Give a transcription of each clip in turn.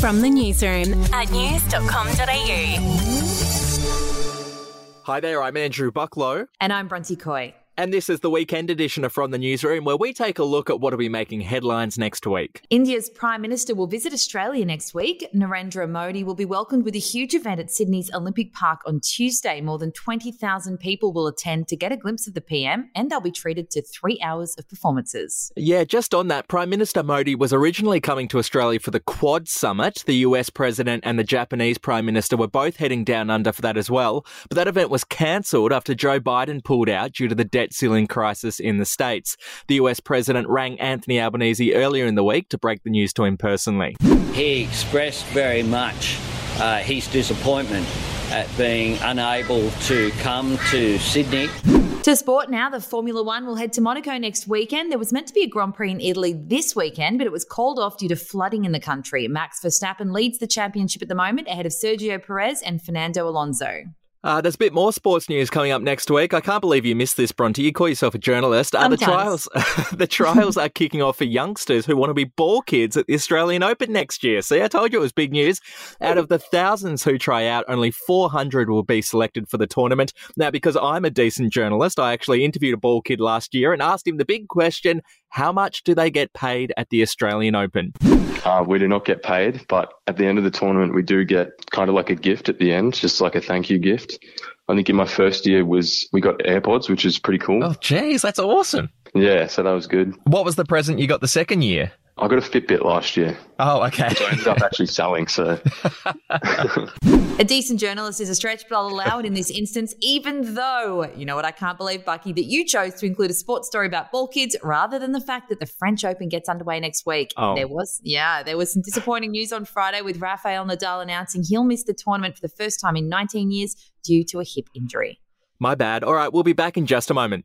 From the newsroom at news.com.au. Hi there, I'm Andrew Bucklow. And I'm Bronte Coy. And this is the weekend edition of From the Newsroom, where we take a look at what will be making headlines next week. India's Prime Minister will visit Australia next week. Narendra Modi will be welcomed with a huge event at Sydney's Olympic Park on Tuesday. More than 20,000 people will attend to get a glimpse of the PM, and they'll be treated to three hours of performances. Yeah, just on that, Prime Minister Modi was originally coming to Australia for the Quad Summit. The US President and the Japanese Prime Minister were both heading down under for that as well. But that event was cancelled after Joe Biden pulled out due to the debt ceiling crisis in the States. The US president rang Anthony Albanese earlier in the week to break the news to him personally. He expressed very much uh, his disappointment at being unable to come to Sydney. To sport now, the Formula One will head to Monaco next weekend. There was meant to be a Grand Prix in Italy this weekend, but it was called off due to flooding in the country. Max Verstappen leads the championship at the moment ahead of Sergio Perez and Fernando Alonso. Uh, there's a bit more sports news coming up next week. I can't believe you missed this, Bronte. You call yourself a journalist. Uh, the trials, the trials are kicking off for youngsters who want to be ball kids at the Australian Open next year. See, I told you it was big news. Out of the thousands who try out, only 400 will be selected for the tournament. Now, because I'm a decent journalist, I actually interviewed a ball kid last year and asked him the big question: How much do they get paid at the Australian Open? Uh, we do not get paid, but at the end of the tournament, we do get kind of like a gift at the end, just like a thank you gift. I think in my first year was we got AirPods, which is pretty cool. Oh, geez, that's awesome. Yeah, so that was good. What was the present you got the second year? I got a Fitbit last year. Oh, okay. So I ended up actually selling. So a decent journalist is a stretch, but I'll allow it in this instance, even though you know what I can't believe, Bucky, that you chose to include a sports story about ball kids rather than the fact that the French Open gets underway next week. Oh. There was, yeah, there was some disappointing news on Friday with Rafael Nadal announcing he'll miss the tournament for the first time in 19 years due to a hip injury. My bad. All right, we'll be back in just a moment.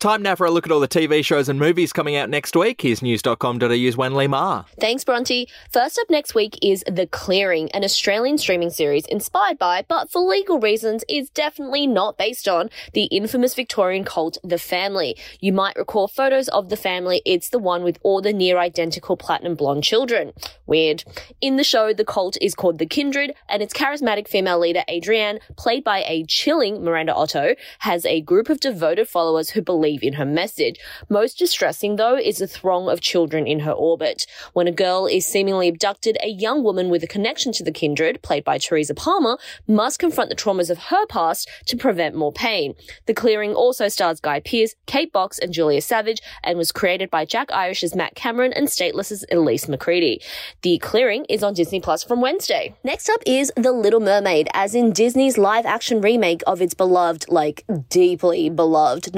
Time now for a look at all the TV shows and movies coming out next week. Here's news.com.au's Wenlei Ma. Thanks, Bronte. First up next week is The Clearing, an Australian streaming series inspired by, but for legal reasons, is definitely not based on, the infamous Victorian cult The Family. You might recall photos of The Family. It's the one with all the near identical platinum blonde children. Weird. In the show, the cult is called The Kindred, and its charismatic female leader, Adrienne, played by a chilling Miranda Otto, has a group of devoted followers who believe in her message. Most distressing, though, is the throng of children in her orbit. When a girl is seemingly abducted, a young woman with a connection to the kindred, played by Teresa Palmer, must confront the traumas of her past to prevent more pain. The Clearing also stars Guy Pearce, Kate Box, and Julia Savage, and was created by Jack Irish's Matt Cameron and Stateless's Elise McCredie. The Clearing is on Disney Plus from Wednesday. Next up is The Little Mermaid, as in Disney's live action remake of its beloved, like deeply beloved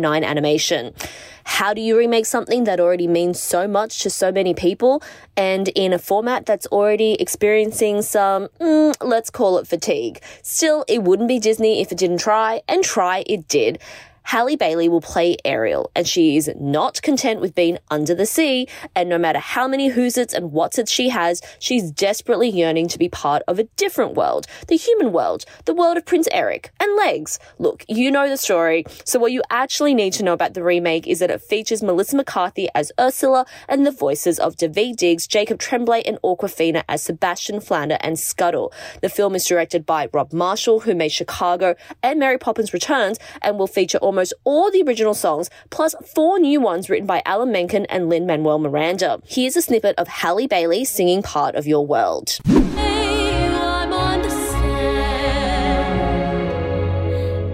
1989 animation. How do you remake something that already means so much to so many people and in a format that's already experiencing some, mm, let's call it fatigue? Still, it wouldn't be Disney if it didn't try, and try it did. Halle Bailey will play Ariel, and she is not content with being under the sea, and no matter how many who's its and what's its she has, she's desperately yearning to be part of a different world, the human world, the world of Prince Eric, and legs. Look, you know the story, so what you actually need to know about the remake is that it features Melissa McCarthy as Ursula, and the voices of Daveed Diggs, Jacob Tremblay, and Awkwafina as Sebastian Flounder and Scuttle. The film is directed by Rob Marshall, who made Chicago and Mary Poppins Returns, and will feature almost all the original songs, plus four new ones written by Alan Menken and Lin Manuel Miranda. Here's a snippet of Halle Bailey singing Part of Your World.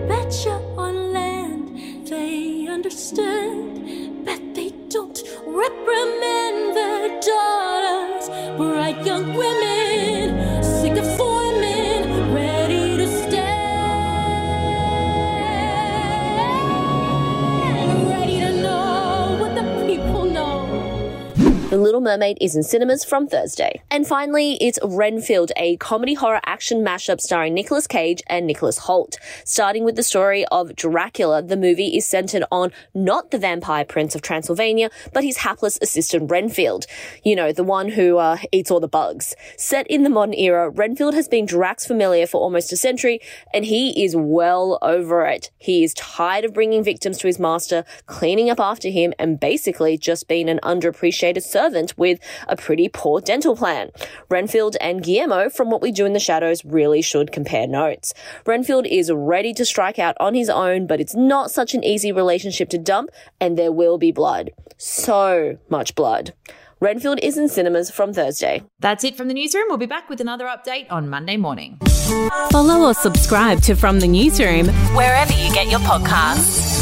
Betcha on the Little Mermaid is in cinemas from Thursday. And finally, it's Renfield, a comedy horror action mashup starring Nicolas Cage and Nicholas Hoult. Starting with the story of Dracula, the movie is centered on not the vampire prince of Transylvania, but his hapless assistant Renfield. You know, the one who uh, eats all the bugs. Set in the modern era, Renfield has been Drac's familiar for almost a century, and he is well over it. He is tired of bringing victims to his master, cleaning up after him, and basically just being an underappreciated servant with a pretty poor dental plan. Renfield and Guillermo from What We Do in the Shadows really should compare notes. Renfield is ready to strike out on his own, but it's not such an easy relationship to dump, and there will be blood. So much blood. Renfield is in cinemas from Thursday. That's it from the newsroom. We'll be back with another update on Monday morning. Follow or subscribe to From the Newsroom wherever you get your podcasts.